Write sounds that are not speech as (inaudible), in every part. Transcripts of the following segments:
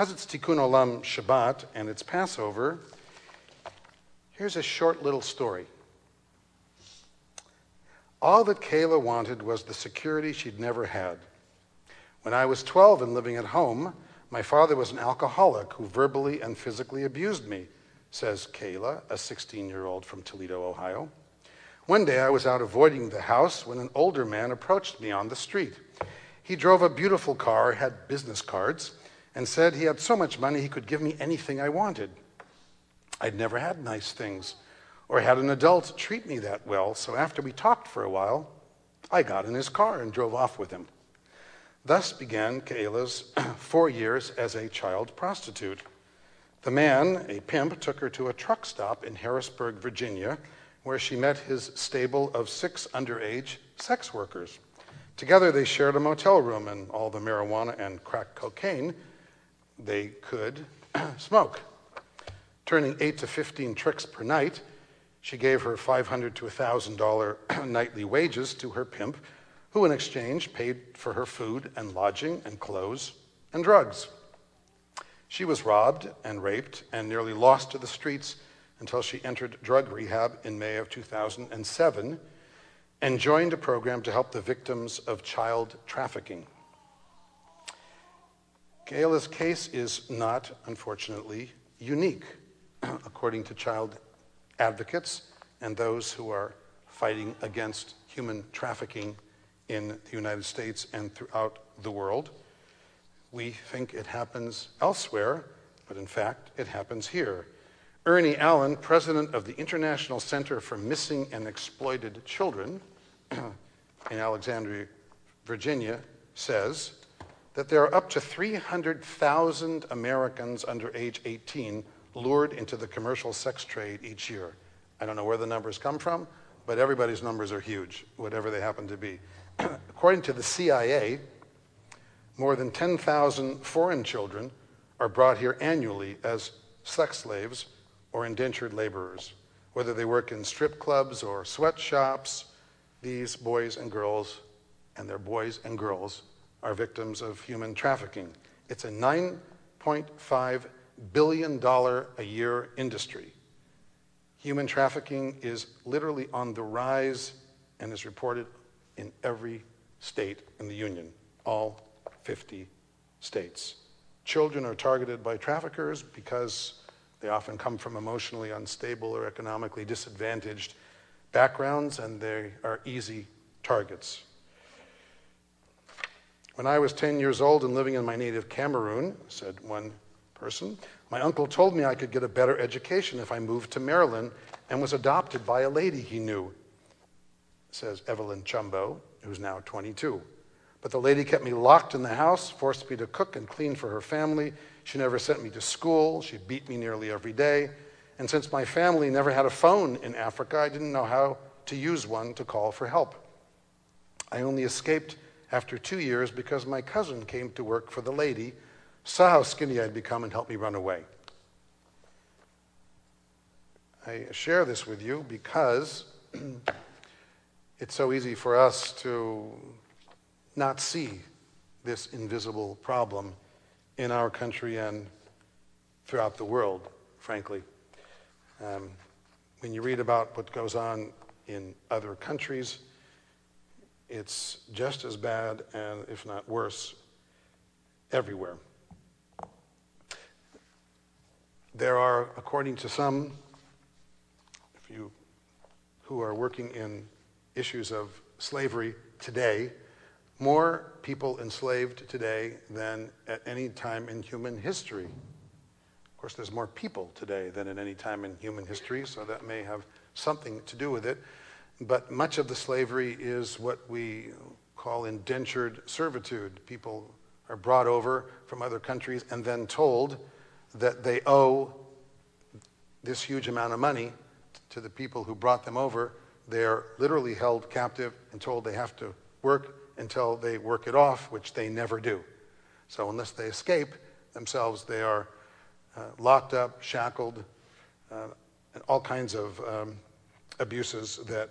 because it's Tikkun Olam Shabbat and it's Passover, here's a short little story. All that Kayla wanted was the security she'd never had. When I was 12 and living at home, my father was an alcoholic who verbally and physically abused me, says Kayla, a 16 year old from Toledo, Ohio. One day I was out avoiding the house when an older man approached me on the street. He drove a beautiful car, had business cards, and said he had so much money he could give me anything I wanted. I'd never had nice things or had an adult treat me that well, so after we talked for a while, I got in his car and drove off with him. Thus began Kayla's (clears throat) four years as a child prostitute. The man, a pimp, took her to a truck stop in Harrisburg, Virginia, where she met his stable of six underage sex workers. Together, they shared a motel room and all the marijuana and crack cocaine they could (clears throat) smoke. Turning 8 to 15 tricks per night, she gave her 500 to $1,000 (clears throat) nightly wages to her pimp, who in exchange paid for her food and lodging and clothes and drugs. She was robbed and raped and nearly lost to the streets until she entered drug rehab in May of 2007 and joined a program to help the victims of child trafficking. Kayla's case is not, unfortunately, unique, (clears throat) according to child advocates and those who are fighting against human trafficking in the United States and throughout the world. We think it happens elsewhere, but in fact, it happens here. Ernie Allen, president of the International Center for Missing and Exploited Children (clears throat) in Alexandria, Virginia, says that there are up to 300,000 Americans under age 18 lured into the commercial sex trade each year. I don't know where the numbers come from, but everybody's numbers are huge, whatever they happen to be. (clears throat) According to the CIA, more than 10,000 foreign children are brought here annually as sex slaves or indentured laborers. Whether they work in strip clubs or sweatshops, these boys and girls, and their boys and girls, are victims of human trafficking. It's a $9.5 billion a year industry. Human trafficking is literally on the rise and is reported in every state in the Union, all 50 states. Children are targeted by traffickers because they often come from emotionally unstable or economically disadvantaged backgrounds and they are easy targets. When I was 10 years old and living in my native Cameroon, said one person, my uncle told me I could get a better education if I moved to Maryland and was adopted by a lady he knew, says Evelyn Chumbow, who's now 22. But the lady kept me locked in the house, forced me to cook and clean for her family. She never sent me to school. She beat me nearly every day. And since my family never had a phone in Africa, I didn't know how to use one to call for help. I only escaped after two years because my cousin came to work for the lady, saw how skinny I'd become, and helped me run away. I share this with you because (clears throat) it's so easy for us to not see this invisible problem in our country and throughout the world, frankly. Um, when you read about what goes on in other countries, it's just as bad and, if not worse, everywhere. There are, according to some, if you who are working in issues of slavery today, more people enslaved today than at any time in human history. Of course, there's more people today than at any time in human history, so that may have something to do with it. But much of the slavery is what we call indentured servitude. People are brought over from other countries and then told that they owe this huge amount of money to the people who brought them over. They're literally held captive and told they have to work until they work it off, which they never do. So unless they escape themselves, they are uh, locked up, shackled, uh, and all kinds of um, abuses that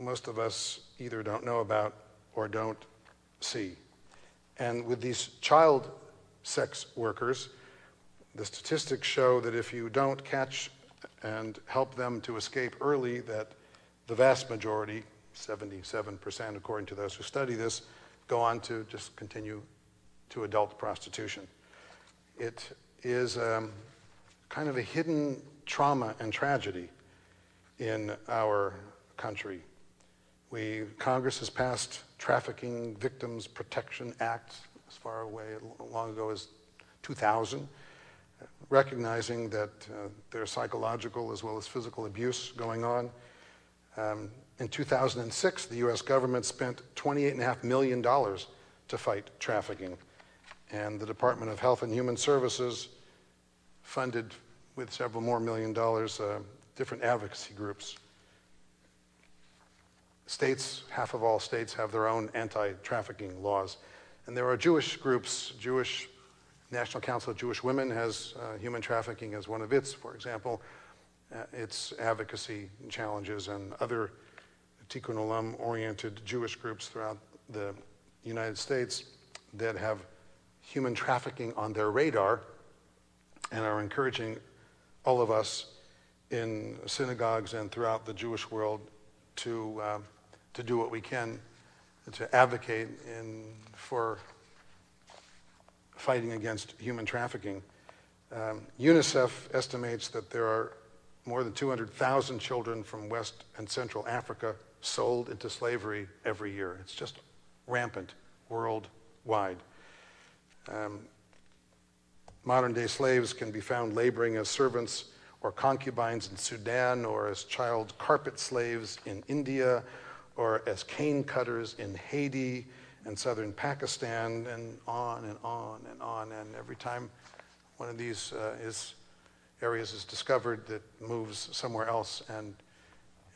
most of us either don't know about or don't see. And with these child sex workers. The statistics show that if you don't catch and help them to escape early, that the vast majority, 77% according to those who study this, go on to just continue to adult prostitution. It is um, kind of a hidden trauma and tragedy in our country. We, Congress has passed Trafficking Victims Protection Act as far away long ago as 2000, recognizing that uh, there's psychological as well as physical abuse going on. Um, in 2006, the U.S. government spent $28.5 million to fight trafficking, and the Department of Health and Human Services funded with several more million dollars uh, different advocacy groups. States, half of all states, have their own anti trafficking laws. And there are Jewish groups, Jewish National Council of Jewish Women has uh, human trafficking as one of its, for example, uh, its advocacy challenges and other tikkun olam oriented Jewish groups throughout the United States that have human trafficking on their radar and are encouraging all of us in synagogues and throughout the Jewish world to, uh, to do what we can to advocate in, for fighting against human trafficking. Um, UNICEF estimates that there are more than 200,000 children from West and Central Africa sold into slavery every year. It's just rampant worldwide. Um, modern day slaves can be found laboring as servants or concubines in Sudan, or as child carpet slaves in India, or as cane cutters in Haiti and southern Pakistan, and on and on and on. And every time one of these uh, is, areas is discovered, that moves somewhere else. And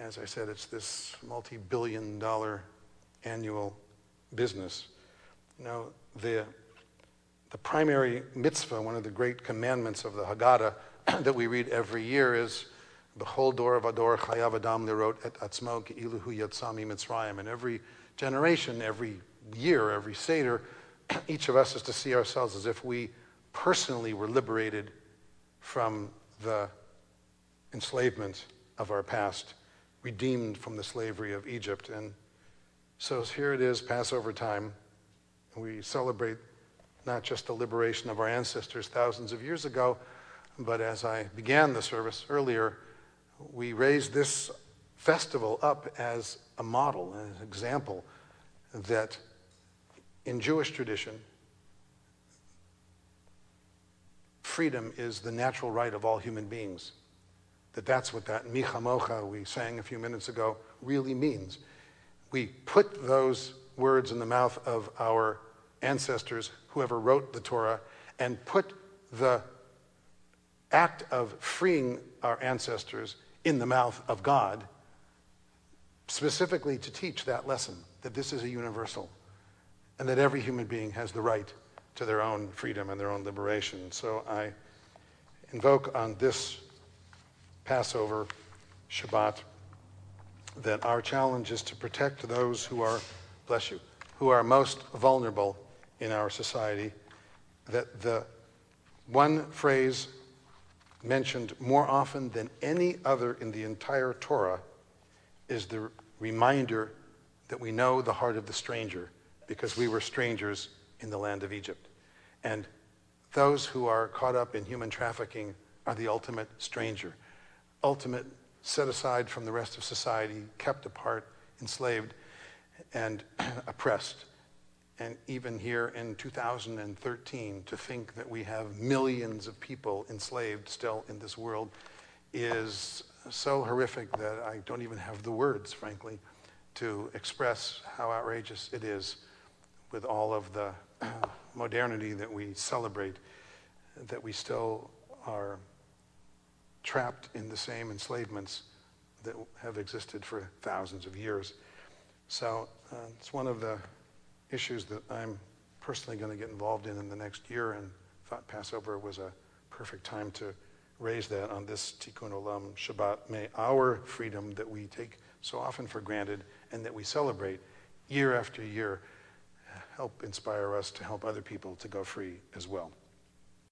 as I said, it's this multi billion dollar annual business. Now, the, the primary mitzvah, one of the great commandments of the Haggadah (clears throat) that we read every year is B'chol dor vador chayav adam lirot et atzmo ke'iluhu yatzami mitzrayim. And every generation, every year, every Seder, (clears throat) each of us is to see ourselves as if we personally were liberated from the enslavement of our past, redeemed from the slavery of Egypt. And so here it is, Passover time. We celebrate not just the liberation of our ancestors thousands of years ago, but as I began the service earlier, we raise this festival up as a model, an example that in Jewish tradition, freedom is the natural right of all human beings. That that's what that mi chamocha we sang a few minutes ago really means. We put those words in the mouth of our ancestors, whoever wrote the Torah, and put the act of freeing our ancestors in the mouth of God, specifically to teach that lesson that this is a universal and that every human being has the right to their own freedom and their own liberation. So I invoke on this Passover Shabbat that our challenge is to protect those who are, bless you, who are most vulnerable in our society, that the one phrase mentioned more often than any other in the entire Torah is the reminder that we know the heart of the stranger because we were strangers in the land of Egypt. And those who are caught up in human trafficking are the ultimate stranger, ultimate set aside from the rest of society, kept apart, enslaved, and (clears throat) oppressed and even here in 2013, to think that we have millions of people enslaved still in this world is so horrific that I don't even have the words, frankly, to express how outrageous it is with all of the (clears throat) modernity that we celebrate, that we still are trapped in the same enslavements that have existed for thousands of years. So uh, it's one of the issues that I'm personally going to get involved in in the next year and thought Passover was a perfect time to raise that on this Tikkun Olam Shabbat. May our freedom that we take so often for granted and that we celebrate year after year help inspire us to help other people to go free as well.